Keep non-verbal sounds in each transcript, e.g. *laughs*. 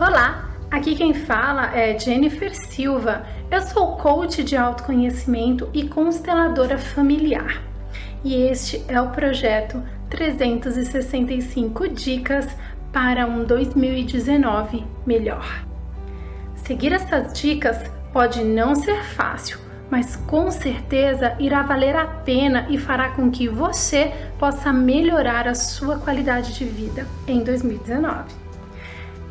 Olá, aqui quem fala é Jennifer Silva. Eu sou coach de autoconhecimento e consteladora familiar. E este é o projeto 365 dicas para um 2019 melhor. Seguir essas dicas pode não ser fácil, mas com certeza irá valer a pena e fará com que você possa melhorar a sua qualidade de vida em 2019.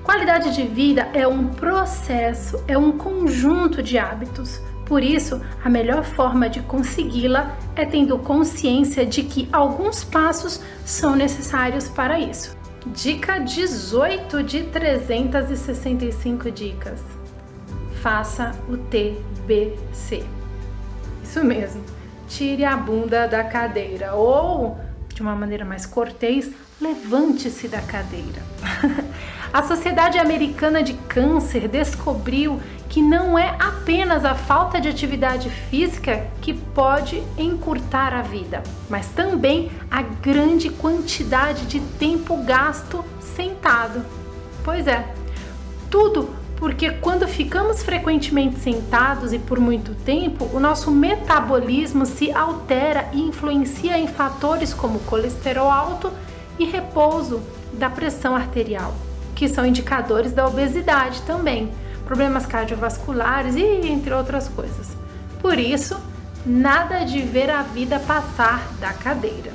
Qualidade de vida é um processo, é um conjunto de hábitos. Por isso, a melhor forma de consegui-la é tendo consciência de que alguns passos são necessários para isso. Dica 18 de 365 dicas. Faça o TBC. Isso mesmo. Tire a bunda da cadeira ou, de uma maneira mais cortês, levante-se da cadeira. *laughs* A Sociedade Americana de Câncer descobriu que não é apenas a falta de atividade física que pode encurtar a vida, mas também a grande quantidade de tempo gasto sentado. Pois é, tudo porque quando ficamos frequentemente sentados e por muito tempo, o nosso metabolismo se altera e influencia em fatores como colesterol alto e repouso da pressão arterial que são indicadores da obesidade também, problemas cardiovasculares e entre outras coisas. Por isso, nada de ver a vida passar da cadeira.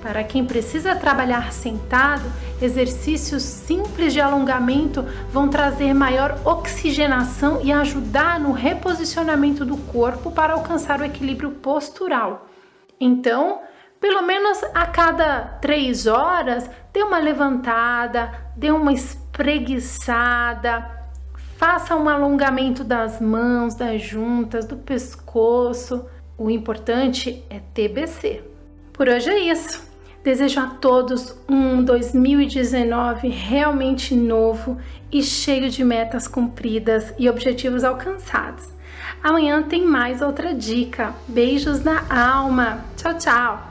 Para quem precisa trabalhar sentado, exercícios simples de alongamento vão trazer maior oxigenação e ajudar no reposicionamento do corpo para alcançar o equilíbrio postural. Então, pelo menos a cada três horas, dê uma levantada, dê uma espreguiçada, faça um alongamento das mãos, das juntas, do pescoço. O importante é TBC. Por hoje é isso. Desejo a todos um 2019 realmente novo e cheio de metas cumpridas e objetivos alcançados. Amanhã tem mais outra dica. Beijos na alma. Tchau, tchau.